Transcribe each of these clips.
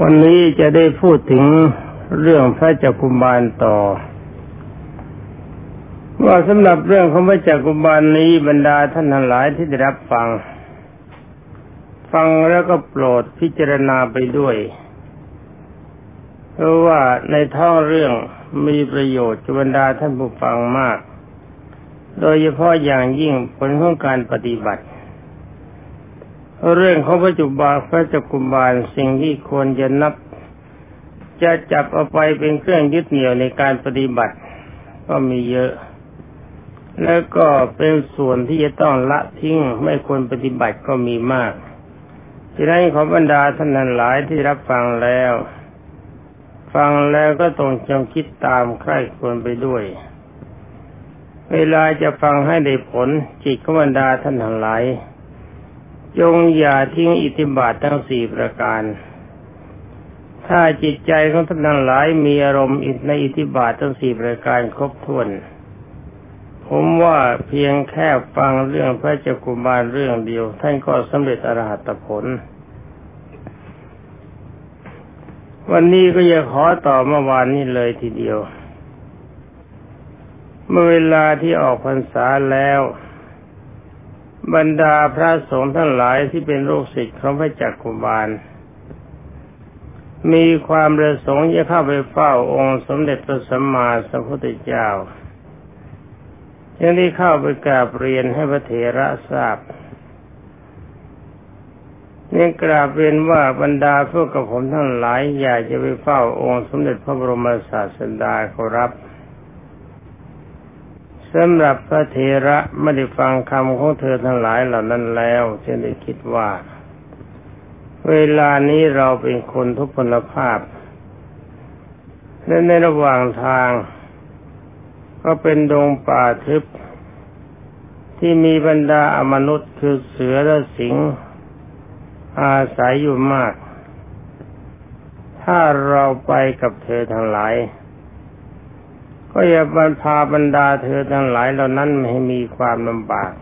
วันนี้จะได้พูดถึงเรื่องพระจักกุมารต่อ ว่าสำหรับเรื่องของพระจักกุมารนี้บรรดาท่านทั้งหลายที่ได้รับฟัง ฟังแล้วก็โปรดพิจารณาไปด้วย เพราะว่าในท่องเรื่องมีประโยชน์กับบรรดาท่านผู้ฟังมาก โดยเฉพาะอย่างยิ่งผลของการปฏิบัติ เรื่องของปัจจุบันพระจักุบาลสิ่งที่ควรจะนับ จะจับเอาไปเป็นเครื่องยึดเหนี่ยวในการปฏิบัติ ก็มีเยอะ แล้วก็เป็นส่วนที่จะต้องละทิ้งไม่ควรปฏิบัติก็มีมากที่นั้นขอบรรดาท่านนั้นหลายที่รับฟังแล้ว ฟังแล้วก็ต้องจงคิดตามใคร่ควรไปด้วย เวลาจะฟังให้ได้ผลจิตขบรรดาท่านทั้งหลาย จงอย่าทิ้งอิทธิบาททั้งสี่ประการ ถ้าจิตใจของท่านทั้งหลายมีอารมณ์ในอิทธิบาททั้งสี่ประการครบถ้วน ผมว่าเพียงแค่ฟังเรื่องพระเจักุบาลเรื่องเดียว ท่านก็สำเร็จอรหัตผล วันนี้ก็จะขอต่อเมื่อวานนี้เลยทีเดียว เมื่อเวลาที่ออกพรรษาแล้ว บรรดาพระสงฆ์ทั้งหลายที่เป็นลูกศิษย์ของพระจักกุบาล มีความประสงค์จะเข้าไปเฝ้าองค์สมเด็จพระสัมมาสัมพุทธเจ้ายังได้เข้าไปกราบเรียนให้พระเถระทราบนี่กราบเรียนว่าบรรดาพวกกับผมทั้งหลายอยากจะไปเฝ้าองค์สมเด็จพระบรมศาสดาขอรับ สำหรับพระเทระไม่ได้ฟังคำของเธอทั้งหลายเหล่านั้นแล้วจึงได้คิดว่า เวลานี้เราเป็นคนทุพพลภาพ และในระหว่างทาง ก็เป็นดงป่าทึบ ที่มีบรรดาอมนุษย์คือเสือและสิงอาศัยอยู่มาก ถ้าเราไปกับเธอทั้งหลาย ก็อย่าบรรพาบรรดาเธอทั้งหลายเหล่านั้นไม่ให้มีความลำบาก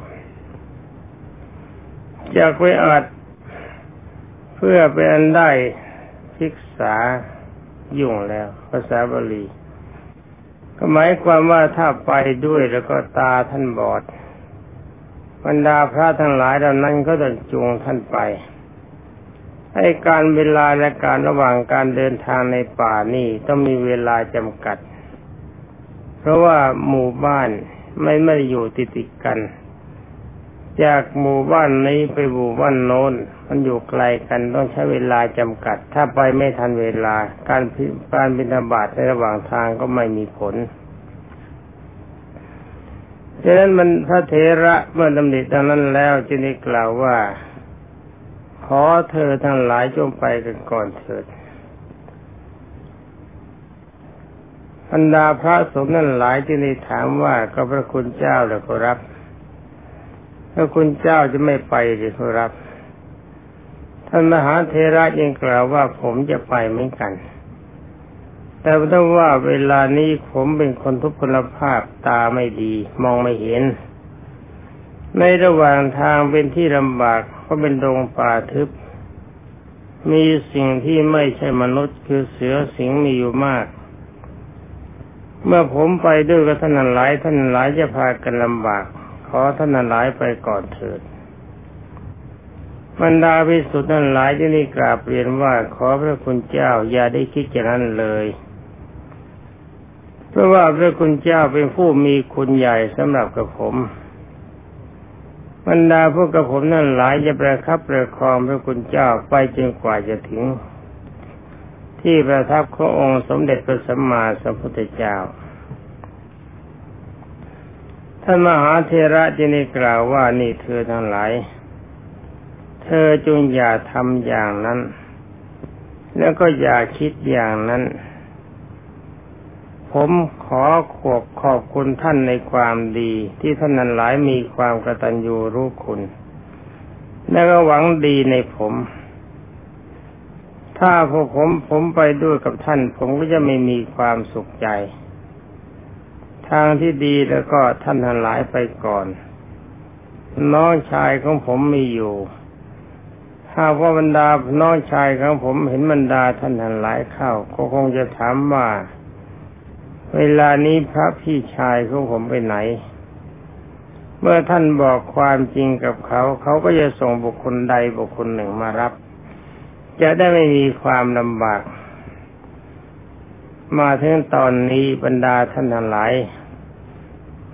จะไปอาจเพื่อเป็นได้ศึกษายุ่งแล้ว ภาษาบาลีก็หมายความว่าถ้าไปด้วยแล้วก็ตาท่านบอด บรรดาพระทั้งหลายเหล่านั้นก็จะจูงท่านไป ให้การเวลาและการระหว่างการเดินทางในป่านี่ต้องมีเวลาจำกัด ราะว่าหมู่บ้านไม่ไม่ได้อยู่ติดติดกัน จากหมู่บ้านนี้ไปหมู่บ้านโน้น มันอยู่ไกลกันต้องใช้เวลาจำกัด ถ้าไปไม่ทันเวลา การการบินบาตในระหว่างทางก็ไม่มีผลดังนั้นมันพระเทระเมื่อดำริดังนั้นแล้วจึงได้กล่าวว่า ขอเธอทั้งหลายจงไปกันก่อนเถิด บรรดาพระสงฆ์นั่นหลายที่ได้ถามว่าก็พระคุณเจ้าหรือครับพระคุณเจ้าจะไม่ไปหรือครับท่านมหาเทระยังกล่าวว่าผมจะไปเหมือนกัน แต่ถ้าว่าเวลานี้ผมเป็นคนทุพพลภาพตาไม่ดี มองไม่เห็น ในระหว่างทางเป็นที่ลำบากเพราะเป็นดงป่าทึบ มีสิ่งที่ไม่ใช่มนุษย์คือเสือสิงมีอยู่มาก เมื่อผมไปด้วยกับท่านหลาย ท่านหลายจะพากันลำบาก ขอท่านหลายไปก่อนเถิดบรรดาพิสุทธิ์นั้นหลายที่นี่กราบเรียนว่าขอพระคุณเจ้าอย่าได้คิดอย่างนั้นเลย เพราะว่าพระคุณเจ้าเป็นผู้มีคุณใหญ่สำหรับกับผมบรรดาพวกกับผมนั่นหลายจะประคับประคองพระคุณเจ้าไปจนกว่าจะถึง ที่ประทับขององค์สมเด็จพระสัมมาสัมพุทธเจ้า ท่านมหาเทระจึงได้กล่าวว่านี่เธอทั้งหลาย เธอจงอย่าทำอย่างนั้น แล้วก็อย่าคิดอย่างนั้น ผมขอขอบขอบคุณท่านในความดี ที่ท่านนั้นหลายมีความกตัญญูรู้คุณ และก็หวังดีในผม ถ้าพวกผมผมไปด้วยกับท่าน ผมก็จะไม่มีความสุขใจ ทางที่ดีแล้วก็ท่านทั้งหลายไปก่อน น้องชายของผมมีอยู่ถ้าว่าบรรดาน้องชายของผมเห็นบรรดาท่านทั้งหลายเข้า ก็คงจะถามว่า เวลานี้พระพี่ชายของผมไปไหน เมื่อท่านบอกความจริงกับเขา เขาก็จะส่งบุคคลใดบุคคลหนึ่งมารับ จะได้ไม่มีความลำบาก มาถึงตอนนี้บรรดาท่านทั้งหลาย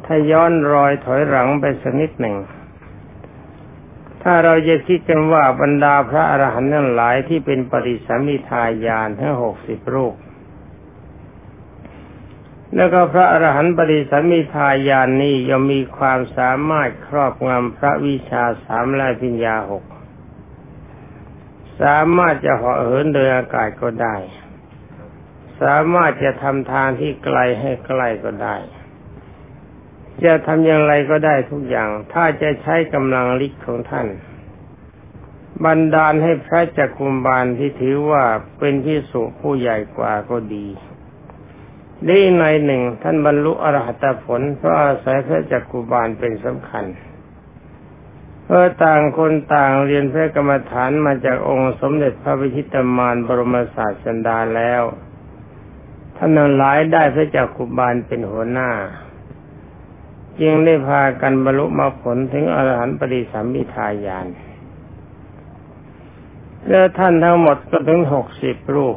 ถ้าย้อนรอยถอยหลังไปสักนิดหนึ่ง ถ้าเราจะคิดกันว่าบรรดาพระอรหันต์ทั้งหลายที่เป็นปฏิสัมมิทายานทั้งหกสิบรูป แล้วก็พระอรหันต์ปฏิสัมมิทายานนี้ยังมีความสามารถครอบงำพระวิชาสามและพิญญาหก สามารถจะเหาะเหินโดยอากาศก็ได้ สามารถจะทำทางที่ไกลให้ใกล้ก็ได้ จะทำอย่างไรก็ได้ทุกอย่าง ถ้าจะใช้กำลังฤทธิ์ของท่าน บันดาลให้พระจักคุมบาลที่ถือว่าเป็นที่สุผู้ใหญ่กว่าก็ดีได้ในหนึ่งท่านบรรลุอรหัตผลเพราะอาศัยพระจักคุบาลเป็นสำคัญ เพราะต่างคนต่างเรียนพระกรรมฐานมาจากองค์สมเด็จพระวิชิตามานบรมศาสดาแล้ว ท่านหลายได้พระจักคุบาลเป็นหัวหน้า จึงได้พากันบรรลุมาผลถึงอรหันต์ปริสัมมิทายานแล้วท่านทั้งหมดก็ถึงหกสิบรูป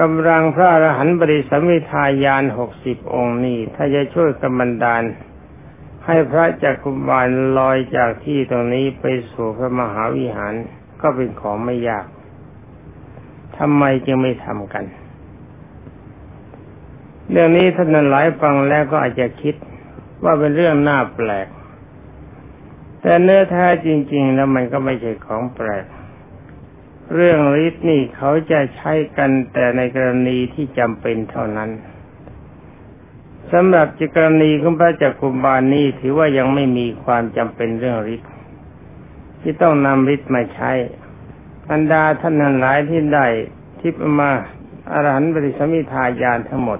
กำลังพระอรหันต์ปริสัมมิทายานหกสิบองค์นี้ ถ้าจะช่วยกำบันดาล ให้พระจักคุบาลลอยจากที่ตรงนี้ไปสู่พระมหาวิหารก็เป็นของไม่ยากทำไมจึงไม่ทำกัน เรื่องนี้ท่านหลายฟังแล้วก็อาจจะคิดว่าเป็นเรื่องน่าแปลก แต่เนื้อแท้จริง ๆ แล้วมันก็ไม่ใช่ของแปลก เรื่องฤทธิ์นี่เขาจะใช้กันแต่ในกรณีที่จำเป็นเท่านั้น สำหรับจิกรณีของพระจักคุบาลนี่ถือว่ายังไม่มีความจำเป็นเรื่องฤทธิ์ที่ต้องนำฤทธิ์มาใช้บรรดาท่านทั้งหลายที่ได้ทิพมาอรหันต์บริสมิทายานทั้งหมด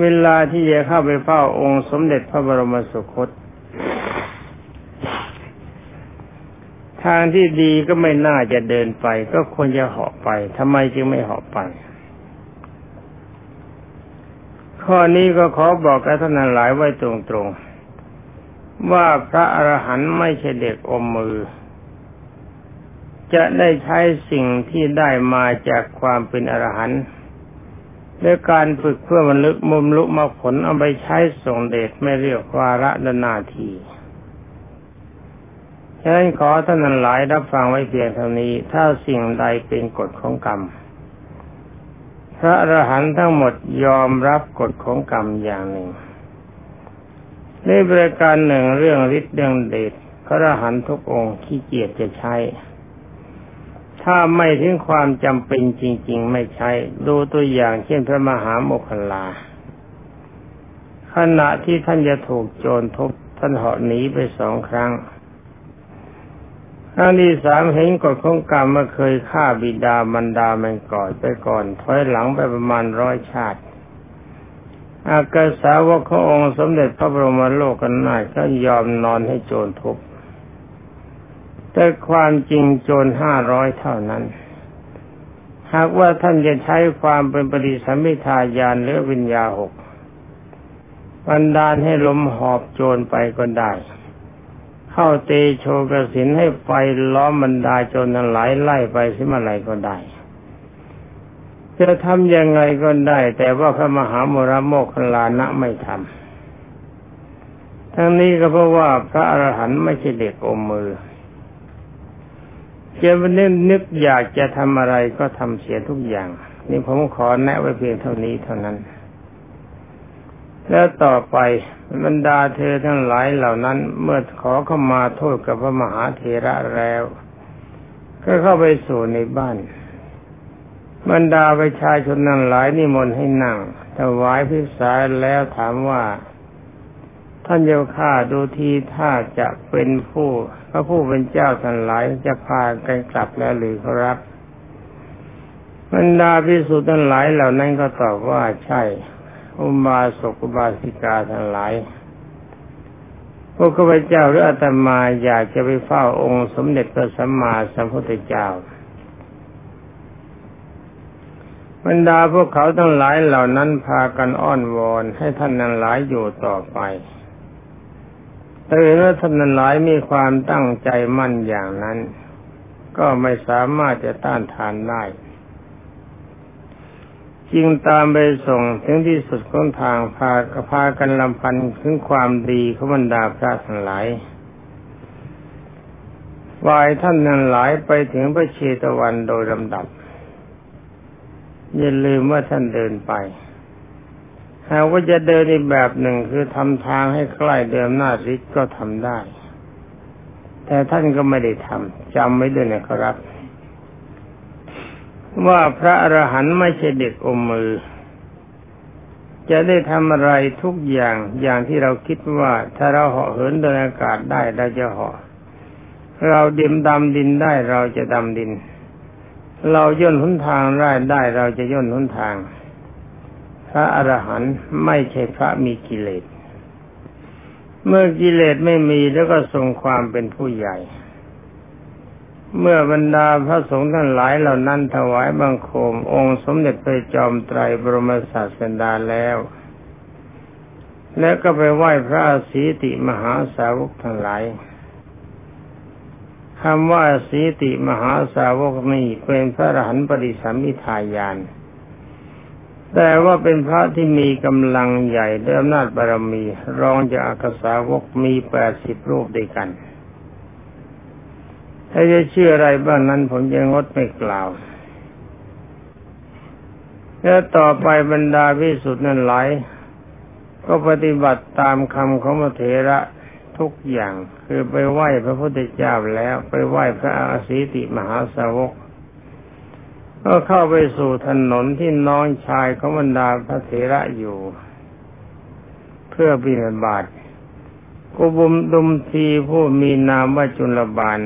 เวลาที่จะเข้าไปเฝ้าองค์สมเด็จพระบรมสุคต ทางที่ดีก็ไม่น่าจะเดินไป ก็ควรจะเหาะไปทำไมจึงไม่เหาะไป ข้อนี้ก็ขอบอกกับท่านหลายไว้ตรงๆ ว่าพระอรหันต์ไม่ใช่เด็กอมมือ จะได้ใช้สิ่งที่ได้มาจากความเป็นอรหันต์และการฝึกเพื่อบรรลึกมุมลุมาผลเอาไปใช้ส่งเดชไม่เรียกวาระดนาทีฉะนั้นขอท่านหลายรับฟังไว้เพียงเท่านี้ ถ้าสิ่งใดเป็นกฎของกรรม พระอรหันต์ทั้งหมดยอมรับกฎของกรรมอย่างหนึ่งในบริการหนึ่งเรื่องฤทธิ์เรื่องเดชพระอรหันต์ทุกองค์ขี้เกียจจะใช้ ถ้าไม่ถึงความจำเป็นจริง ๆ ไม่ใช่ดูตัวอย่างเช่นพระมหาโมคคลา ขณะที่ท่านจะถูกโจรทุบท่านเหาะหนีไปสองครั้ง ครั้งที่สามเห็นกฎของกรรมมาเคยฆ่าบิดามันดามันก่อนไปก่อนถอยหลังไปประมาณร้อยชาติ อากาสาวกขององค์สมเด็จพระบรมโลกกันนาก็ยอมนอนให้โจรทุบแต่ความจริงโจรห้าร้อยเท่านั้น หากว่าท่านจะใช้ความเป็นปฏิสัมพิทายานหรือวิญญาหกบันดาลให้ลมหอบโจรไปก็ได้ เข้าเตโชกสินให้ไฟล้อมบรรดาโจรนั้นไหลไล่ไปสิมาไรก็ได้ จะทำยังไงก็ได้ แต่ว่าพระมหาโมรโมคลานะไม่ทำทั้งนี้ก็เพราะว่าพระอรหันต์ไม่ใช่เด็กอมมือจะนึกนึกอยากจะทำอะไรก็ทำเสียทุกอย่าง นี่ผมขอแนะไว้เพียงเท่านี้เท่านั้น แล้วต่อไปบรรดาเธอทั้งหลายเหล่านั้น เมื่อขอเข้ามาโทษกับพระมหาเถระแล้ว ก็เข้าไปสู่ในบ้าน บรรดาประชาชนนั้นหลายนิมนต์ให้นั่งถวายพิสายแล้วถามว่า ท่านเจ้าข้าดูทีถ้าจะเป็นผู้ พระผู้เป็นเจ้าทั้งหลายจะพากันกลับแล้วหรือครับบรรดาพิสุทั้งหลายเหล่านั้นก็ตอบว่าใช่ อุบาสกุบาสิกาทั้งหลายพวกข้าพเจ้าหรืออาตมาอยากจะไปเฝ้าองค์สมเด็จพระสัมมาสัมพุทธเจ้าบรรดาพวกเขาทั้งหลายเหล่านั้นพากันอ้อนวอนให้ท่านนั้นหลายอยู่ต่อไปแต่เมื่อท่านนั้นหลายมีความตั้งใจมั่นอย่างนั้น ก็ไม่สามารถจะต้านทานได้ จึงตามไปส่งถึงที่สุดของทางพากพากันลำพันถึงความดีของบรรดาพระทั้งหลายวายท่านนั้นหลายไปถึงพระเชตวันโดยลำดับ อย่าลืมว่าท่านเดินไปหากว่าจะเดินในแบบหนึ่งคือทำทางให้ใกล้เดิมหน้าริก็ทำได้ แต่ท่านก็ไม่ได้ทำจำไว้ด้นะครับ ว่าพระอรหันต์ไม่ใช่เด็กอมมือ จะได้ทำอะไรทุกอย่างอย่างที่เราคิดว่าถ้าเราเหาะเหินโดยอากาศได้เราจะเหาะเราดิมดำดินได้เราจะดำดิน เราย่นหนทางได้ได้เราจะย่นหนทาง พระอรหันต์ไม่ใช่พระมีกิเลส เมื่อกิเลสไม่มีแล้วก็ทรงความเป็นผู้ใหญ่ เมื่อบรรดาพระสงฆ์ทั้งหลายเหล่านั้นถวายบังคม องค์สมเด็จพระจอมไตรบรมศาสดาแล้ว แล้วก็ไปไหว้พระสีติมหาสาวกทั้งหลายคำว่าสีติมหาสาวกนี้เป็นพระรหันปริสัมมิทายาน แต่ว่าเป็นพระที่มีกำลังใหญ่ด้วยอำนาจบารมี รองจากอักษาวกมีแปดสิบรูปด้วยกัน ถ้าจะเชื่ออะไรบ้างนั้นผมจะงดไม่กล่าว แล้วต่อไปบรรดาพิสุทธิ์นั้นหลายก็ปฏิบัติตามคำของพระเถระทุกอย่างคือไปไหว้พระพุทธเจ้าแล้วไปไหว้พระอาศิติมหาสาวก ก็เข้าไปสู่ถนนที่น้องชายของบรรดาพระเถระอยู่ เพื่อบิณฑบาตกุบุมดุมทีผู้มีนามว่าจุลบาล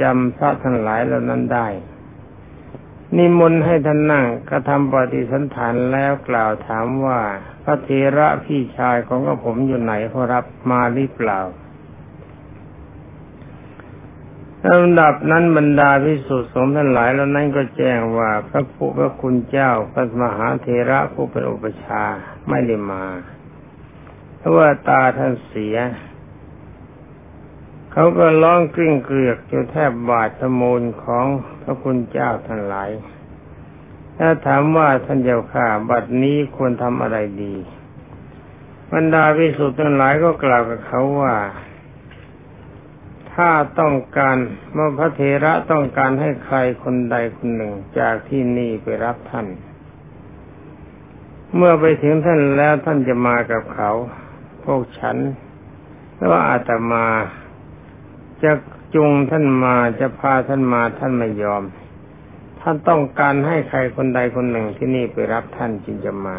จำพระทั้งหลายเหล่านั้นได้ นิมนต์ให้ท่านนั่งกระทำปฏิสันฐานแล้วกล่าวถามว่า พระเทระพี่ชายของกระผมอยู่ไหนขอรับมาหรือเปล่าลำดับนั้นบรรดาพิสุทธิ์สงฆ์ท่านหลายแล้วนั้นก็แจ้งว่าพระผู้พระคุณเจ้าพระมหาเทระผู้เป็นอุปชาไม่ได้มา เพราะว่าตาท่านเสีย เขาก็ร้องกริ้งเกลียกจนแทบบาดสมูลของพระคุณเจ้าทั้งหลาย ถ้าถามว่าท่านเจ้าข้าบัดนี้ควรทำอะไรดีบรรดาวิสุทธ์ทั้งหลายก็กล่าวกับเขาว่า ถ้าต้องการเมื่อพระเทระต้องการให้ใครคนใดคนหนึ่งจากที่นี่ไปรับท่าน เมื่อไปถึงท่านแล้วท่านจะมากับเขา พวกฉันแล้วอาตมา จะจุงท่านมาจะพาท่านมาท่านไม่ยอม ท่านต้องการให้ใครคนใดคนหนึ่งที่นี่ไปรับท่านจึงจะมา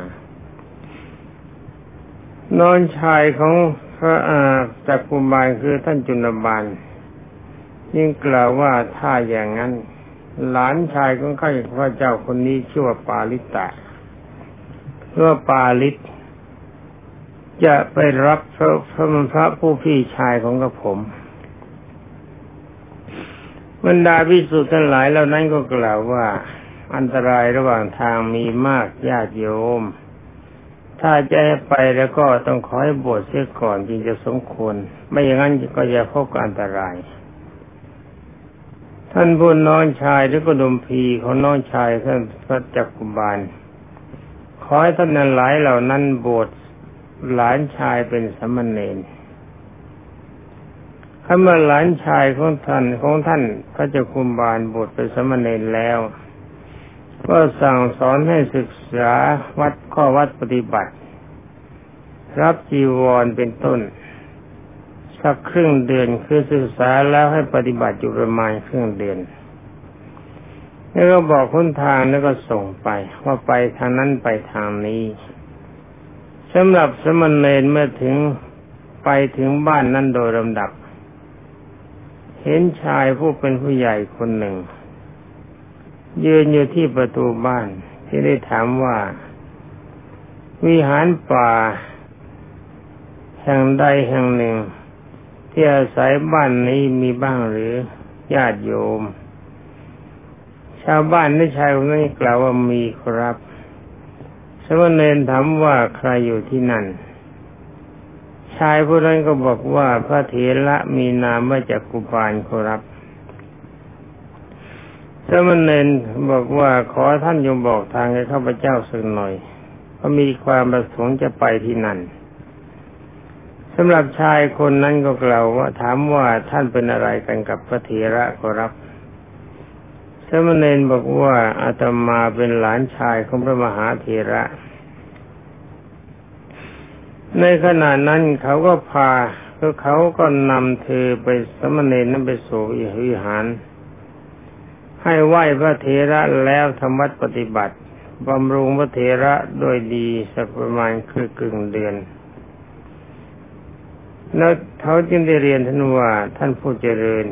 น้องชายของพระอาจักกุบาลคือท่านจุนบาลยิ่งกล่าวว่าถ้าอย่างนั้น หลานชายของข้าพระเจ้าคนนี้ชื่อว่าปาลิตะเพื่อปาลิตจะไปรับพระพระพระผู้พี่ชายของกระผม บรรดาพิสุทธ์ทั้งหลายเหล่านั้นก็กล่าวว่า อันตรายระหว่างทางมีมากญาติโยม ถ้าจะให้ไปแล้วก็ต้องขอให้บวชเสียก่อนจึงจะสมควร ไม่อย่างนั้นก็จะพบกับอันตราย ท่านผู้น้องชายหรือกดมพีของน้องชายท่านพระจักกุบาลขอให้ท่านนั้นหลายเหล่านั้นบวชหลานชายเป็นสมณเณร ถ้าเมื่อหลานชายของท่านของท่านพระเจ้าคุมบาลบทเป็นสมณเณรแล้ว ก็สั่งสอนให้ศึกษาวัดข้อวัดปฏิบัติ รับจีวรเป็นต้น สักครึ่งเดือนคือศึกษาแล้วให้ปฏิบัติอยู่ประมาณครึ่งเดือนแล้วก็บอกคนทางแล้วก็ส่งไปว่าไปทางนั้นไปทางนี้สำหรับสมณเณรเมื่อถึงไปถึงบ้านนั้นโดยลำดับ เห็นชายผู้เป็นผู้ใหญ่คนหนึ่ง ยืนอยู่ที่ประตูบ้านที่ได้ถามว่า วิหารป่า แห่งใดแห่งหนึ่ง ที่อาศัยบ้านนี้มีบ้างหรือญาติโยม ชาวบ้านในชายคนนี้กล่าวว่ามีครับสมณเณรถามว่าใครอยู่ที่นั่น ชายผู้นั้นก็บอกว่าพระเถระมีนามว่าจากกุบาลครับสมณเณรบอกว่าขอท่านยมบอกทางให้ข้าพเจ้าสักหน่อยเพราะมีความประสงค์จะไปที่นั่นสำหรับชายคนนั้นก็กล่าวว่าถามว่าท่านเป็นอะไรกันกับพระเถระขอรับสมณเณรบอกว่าอาตมาเป็นหลานชายของพระมหาเถระ ในขณะนั้นเขาก็พาคือเขาก็นำเธอไปสมณเณรนั้นไปสู่วิหาร ให้ไหว้พระเถระแล้วธรรมวัดปฏิบัติบำรุงพระเถระโดยดีสักประมาณคือกึ่งเดือน แล้วเขาจึงได้เรียนท่านว่าท่านผู้เจริญ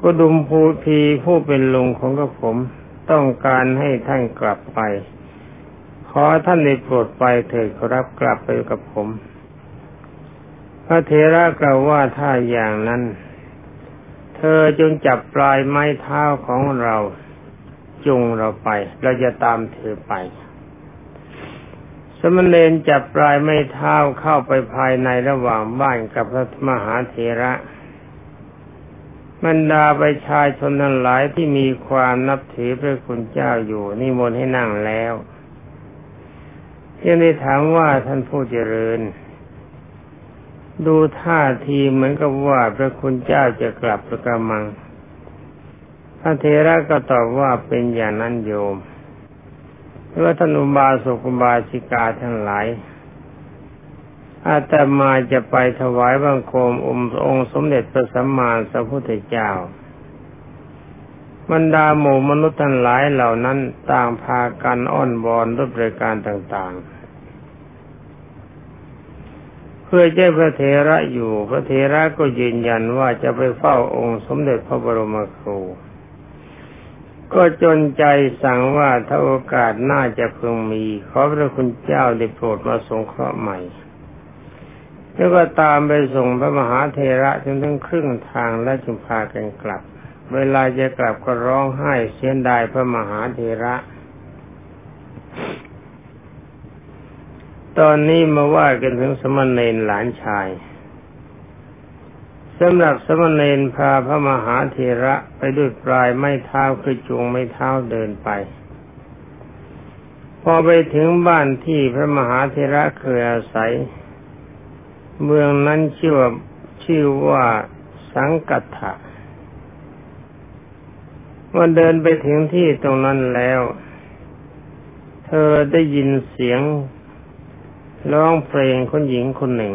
ก็ดุมภูทีผู้เป็นลุงของกระผม ต้องการให้ท่านกลับไป ขอท่านได้โปรดไปเถิดขอรับกลับไปกับผม พระเทระกล่าวว่าถ้าอย่างนั้น เธอจงจับปลายไม้เท้าของเราจุงเราไป เราจะตามเธอไป สมณเณรจับปลายไม่เท้าเข้าไปภายในระหว่างบ้านกับพระมหาเถระบรรดาประชาชนทั้งหลายที่มีความนับถือพระคุณเจ้าอยู่นิมนต์ให้นั่งแล้ว ยังได้ถามว่าท่านผู้เจริญ ดูท่าทีเหมือนกับว่าพระคุณเจ้าจะกลับประกมัง พระเทระก็ตอบว่าเป็นอย่างนั้นโยมเมื่อท่านอุบาสกอุบาสิกาทั้งหลาย อาตมาจะไปถวายบังคมอมองค์สมเด็จพระสัมมาสัมพุทธเจ้าบรรดาหมู่มนุษย์ทั้งหลายเหล่านั้นต่างพากันอ้อนวอนด้วยบริการต่างๆ เพื่อเจ้าพระเทระอยู่ พระเทระก็ยืนยันว่าจะไปเฝ้าองค์สมเด็จพระบรมครู ก็จนใจสั่งว่าถ้าโอกาสน่าจะพึงมี ขอพระคุณเจ้าได้โปรดมาสงเคราะห์ใหม่แล้วก็ตามไปส่งพระมหาเทระจนถึงครึ่งทางและจึงพากันกลับ เวลาจะกลับก็ร้องไห้เสียดายพระมหาเทระ ตอนนี้มาว่ากันถึงสมณเณรหลานชายสำหรับสมณเณรพาพระมหาเถระไปด้วยปลายไม้เท้าคือจูงไม้เท้าเดินไป พอไปถึงบ้านที่พระมหาเถระเคยอาศัย เมืองนั้นชื่อว่าชื่อว่าสังกัตถะเมื่อเดินไปถึงที่ตรงนั้นแล้ว เธอได้ยินเสียง ร้องเพลงคนหญิงคนหนึ่ง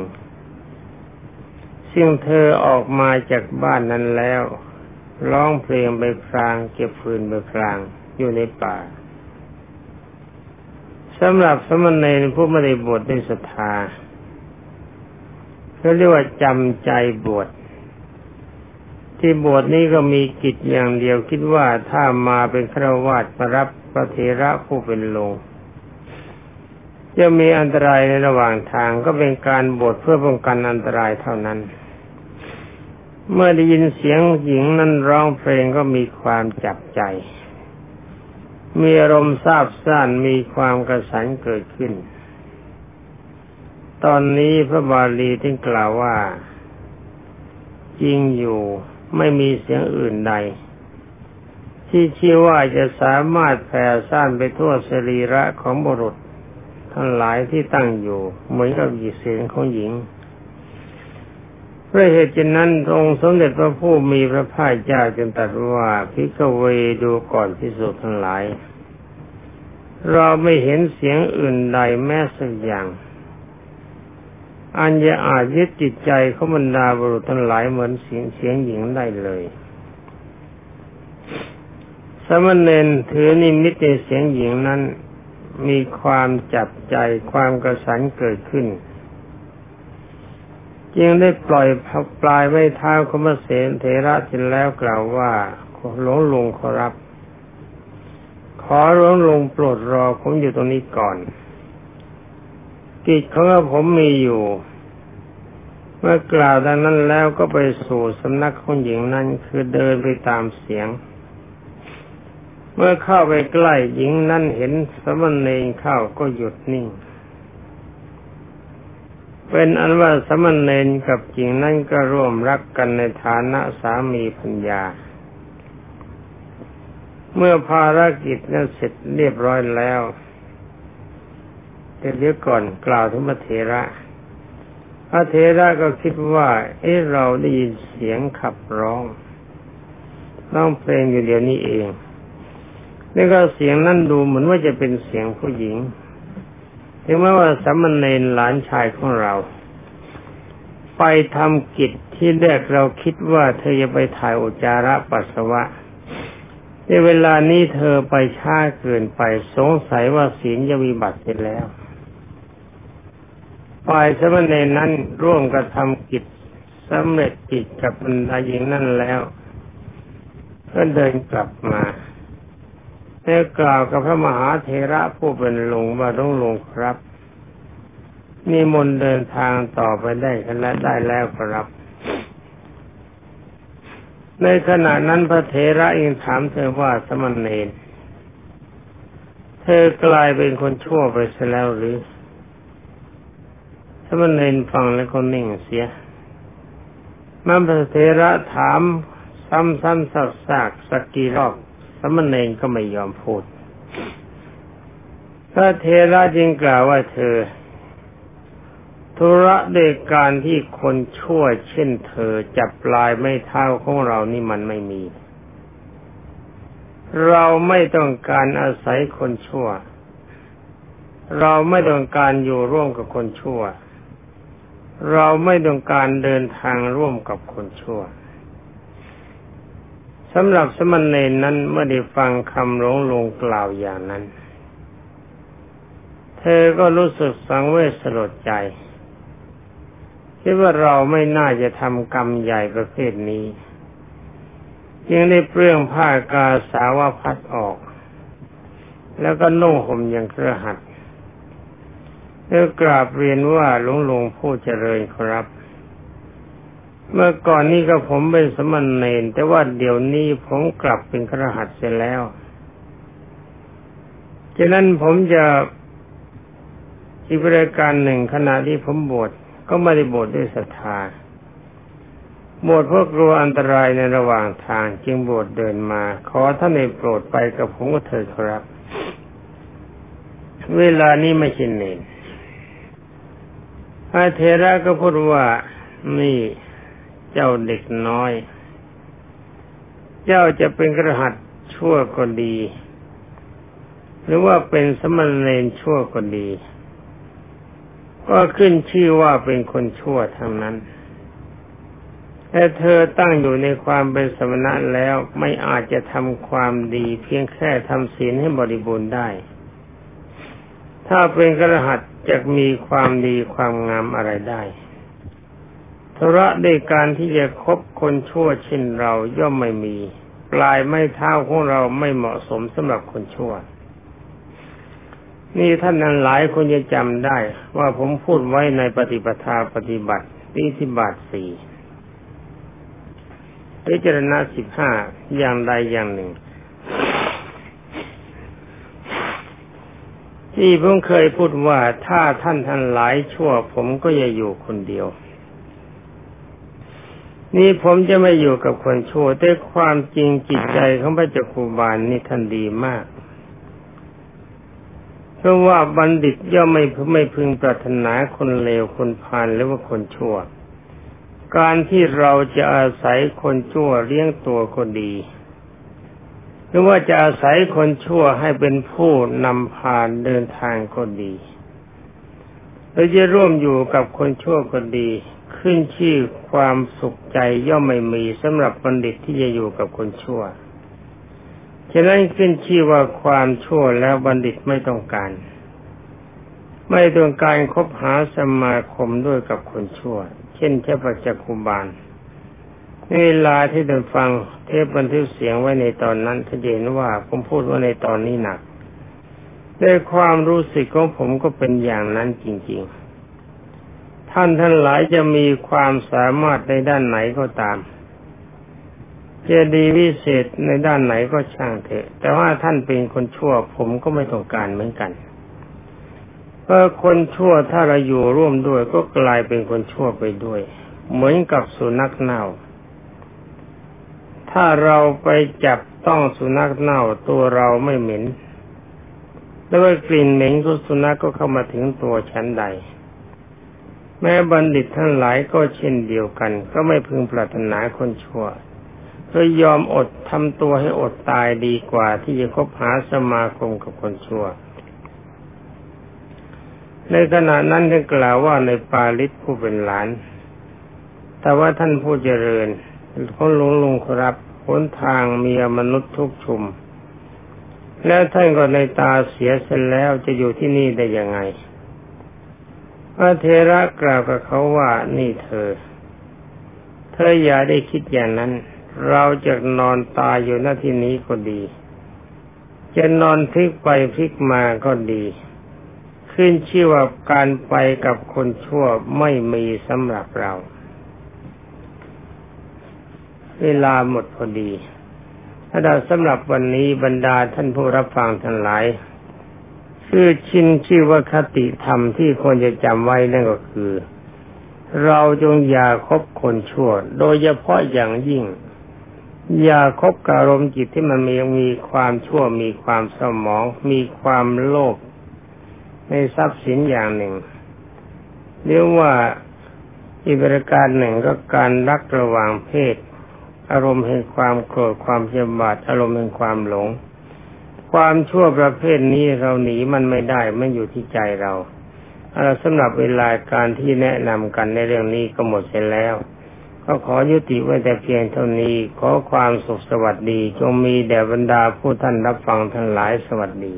ซึ่งเธอออกมาจากบ้านนั้นแล้วร้องเพลงไปพลาง เก็บฟืนไปพลางอยู่ในป่าสำหรับสมณเณรผู้ไม่ได้บวชด้วยศรัทธาเขาเรียกว่าจำใจบวชที่บวชนี้ก็มีกิจอย่างเดียวคิดว่าถ้ามาเป็นฆราวาสมารับพระเทระผู้เป็นลง จะมีอันตรายในระหว่างทางก็เป็นการบวชเพื่อป้องกันอันตรายเท่านั้น เมื่อได้ยินเสียงหญิงนั้นร้องเพลงก็มีความจับใจ มีอารมณ์ซาบซ่านมีความกระสันเกิดขึ้น ตอนนี้พระบาลีที่กล่าวว่า จริงอยู่ไม่มีเสียงอื่นใดที่เชื่อว่าจะสามารถแผ่ซ่านไปทั่วสรีระของบุรุษ ทั้งหลายที่ตั้งอยู่ เหมือนกับเสียงของหญิงพราะเหตุฉะนั้นองค์สมเด็จพระผู้มีพระภาคเจ้าจึงตรัสว่าพิกเวดูก่อนพิสุทั้งหลาย เราไม่เห็นเสียงอื่นใดแม้สักอย่าง อันจะอาจยึดจิตใจเขาบรรดาบุรุษทั้งหลายเหมือนเสียงเสียงหญิงได้เลย สมณเณรถือนิมิตในเสียงหญิงนั้น มีความจับใจความกระสันเกิดขึ้น จึงได้ปล่อยปลายไว้เท้าขมเสนเถระจินแล้วกล่าวว่าหลวงลุงขอรับ ขอหลวงลุงโปรดรอผมอยู่ตรงนี้ก่อน กิจของผมมีอยู่ เมื่อกล่าวดังนั้นแล้วก็ไปสู่สำนักของหญิงนั้นคือเดินไปตามเสียง เมื่อเข้าไปใกล้หญิงนั้นเห็นสมณเณรเข้าก็หยุดนิ่ง เป็นอันว่าสมณเณรกับหญิงนั้นก็ร่วมรักกันในฐานะสามีพัญญา เมื่อภารกิจนั้นเสร็จเรียบร้อยแล้วเดี๋ยวก่อนกล่าวถึงพระเถระพระเถระก็คิดว่า เอ๊ะเราได้ยินเสียงขับร้องร้องเพลงอยู่เดี๋ยวนี้เอง นี่ก็เสียงนั่นดูเหมือนว่าจะเป็นเสียงผู้หญิง ถึงแม้ว่าสามเณรหลานชายของเรา ไปทำกิจที่แรกเราคิดว่าเธอจะไปถ่ายอุจจาระปัสสาวะ ในเวลานี้เธอไปช้าเกินไปสงสัยว่าศีลจะมีบัตรเสร็จแล้วฝ่ายสมณเณรนั้นร่วมกระทำกิจสำเร็จกิจกับบรรดาหญิงนั่นแล้ว ก็เดินกลับมา แล้วกล่าวกับพระมหาเถระผู้เป็นหลวงว่าต้องลวงครับมีมนเดินทางต่อไปได้กันแล้วได้แล้วครับ ในขณะนั้นพระเถระเองถามเธอว่าสมณเณรเธอกลายเป็นคนชั่วไปเสียแล้วหรือสมณเณรฟังแล้วก็นิ่งเสียมันพระเถระถามซ้ำๆซักๆสักกี่รอบ มณเณรก็ไม่ยอมพูด พระเถระจึงกล่าวว่าเธอ ธุระเดกการที่คนชั่วเช่นเธอจับปลายไม่เท่าของเรานี่มันไม่มี เราไม่ต้องการอาศัยคนชั่ว เราไม่ต้องการอยู่ร่วมกับคนชั่ว เราไม่ต้องการเดินทางร่วมกับคนชั่ว สำหรับสมณเณรนั้นเมื่อได้ฟังคำร้องลงกล่าวอย่างนั้น เธอก็รู้สึกสังเวชสลดใจ คิดว่าเราไม่น่าจะทำกรรมใหญ่ประเภทนี้ยังได้เปลื้องผ้ากาสาวพัดออก แล้วก็นุ่งห่มอย่างเครือหัดเพื่อกราบเรียนว่าหลวงลวงผู้เจริญครับ เมื่อก่อนนี้ก็ผมเป็นสมณเณรแต่ว่าเดี๋ยวนี้ผมกลับเป็นครหัสเสร็จแล้วฉะนั้นผมจะอีกบริการหนึ่งขณะที่ผมบวชก็ไม่ได้บวชดด้วยศรัทธาบวชเพราะกลัวอันตรายในระหว่างทางจึงบวชเดินมา ขอท่านในโปรดไปกับผมก็เถิดครับ เวลานี้ไม่ชินเนรพระเทระก็พูดว่านี่ เจ้าเด็กน้อย เจ้าจะเป็นกระหัตชั่วก็ดี หรือว่าเป็นสมณเณรชั่วก็ดี ก็ขึ้นชื่อว่าเป็นคนชั่วทั้งนั้นแต่เธอตั้งอยู่ในความเป็นสมณะแล้วไม่อาจจะทำความดีเพียงแค่ทำศีลให้บริบูรณ์ได้ ถ้าเป็นกระหัตจะมีความดีความงามอะไรได้ ธุระในการที่จะคบคนชั่วเช่นเราย่อมไม่มี ปลายไม่เท้าของเราไม่เหมาะสมสำหรับคนชั่ว นี่ท่านนั้นหลายคนจะจำได้ ว่าผมพูดไว้ในปฏิปทาปฏิบัติปีสิบาทสี่พิจารณาสิบห้าอย่างใดอย่างหนึ่ง ที่ผมเคยพูดว่าถ้าท่านท่านหลายชั่ว ผมก็จะอยู่คนเดียว นี่ผมจะไม่อยู่กับคนชั่วแต่ความจริงจิตใจของพระจักรูบาลนี่ท่านดีมากเพราะว่าบัณฑิตย่อมไม่ไม่พึงปรารถนาคนเลวคนพาลหรือว่าคนชั่ว การที่เราจะอาศัยคนชั่วเลี้ยงตัวก็ดี หรือว่าจะอาศัยคนชั่วให้เป็นผู้นำพาเดินทางก็ดีหรือจะร่วมอยู่กับคนชั่วก็ดี ขึ้นชื่อความสุขใจย่อมไม่มีสำหรับบัณฑิตที่จะอยู่กับคนชั่ว ฉะนั้นขึ้นชื่อว่าความชั่วแล้วบัณฑิตไม่ต้องการ ไม่ต้องการคบหาสมาคมด้วยกับคนชั่ว เช่นเจ้าปัจจคุบาลเวลาที่ท่านฟังเทปบันทึกเสียงไว้ในตอนนั้นท่านเห็นว่าผมพูดว่าในตอนนี้หนักด้วยความรู้สึกของผมก็เป็นอย่างนั้นจริง ๆ ท่านท่านหลายจะมีความสามารถในด้านไหนก็ตาม จะดีวิเศษในด้านไหนก็ช่างเถอะ แต่ว่าท่านเป็นคนชั่วผมก็ไม่ต้องการเหมือนกัน เพราะคนชั่วถ้าเราอยู่ร่วมด้วยก็กลายเป็นคนชั่วไปด้วย เหมือนกับสุนัขเน่า ถ้าเราไปจับต้องสุนัขเน่าตัวเราไม่เหม็นแล้วกลิ่นเหม็นของสุนัขก็เข้ามาถึงตัวฉันใด แม้บัณฑิตทั้งหลายก็เช่นเดียวกัน ก็ไม่พึงปรารถนาคนชั่วก็ยอมอดทำตัวให้อดตายดีกว่าที่จะคบหาสมาคมกับคนชั่ว ในขณะนั้นท่านกล่าวว่าในปาลิศผู้เป็นหลาน แต่ว่าท่านผู้เจริญคนหลวงลุงครับหนทางมีมนุษย์ทุกชุม แล้วท่านก็ในตาเสียเสร็จแล้วจะอยู่ที่นี่ได้ยังไง พระเทระกล่าวกับเขาว่านี่เธอ เธออย่าได้คิดอย่างนั้น เราจะนอนตายอยู่หน้าที่นี้ก็ดี จะนอนพลิกไปพลิกมาก็ดี ขึ้นชื่อว่าการไปกับคนชั่วไม่มีสำหรับเรา เวลาหมดพอดีถ้าดาสำหรับวันนี้บรรดาท่านผู้รับฟังทั้งหลาย ชื่อชินชื่อว่าคติธรรมที่ควรจะจำไว้นั่นก็คือ เราจงอย่าคบคนชั่ว โดยเฉพาะอย่างยิ่ง อย่าคบกับอารมณ์จิตที่มันมีมีความชั่วมีความสมอง มีความโลภในทรัพย์สินอย่างหนึ่งเรียกว่าอีกประการหนึ่งก็การรักระหว่างเพศ อารมณ์แห่งความโกรธความเจ็บบาดอารมณ์แห่งความหลง ความชั่วประเภทนี้เราหนีมันไม่ได้มันอยู่ที่ใจเราเอาสำหรับเวลาการที่แนะนำกันในเรื่องนี้ก็หมดเสร็จแล้ว ก็ขอยุติไว้แต่เพียงเท่านี้ ขอความสุขสวัสดี จงมีแด่บรรดาผู้ท่านรับฟังทั้งหลายสวัสดี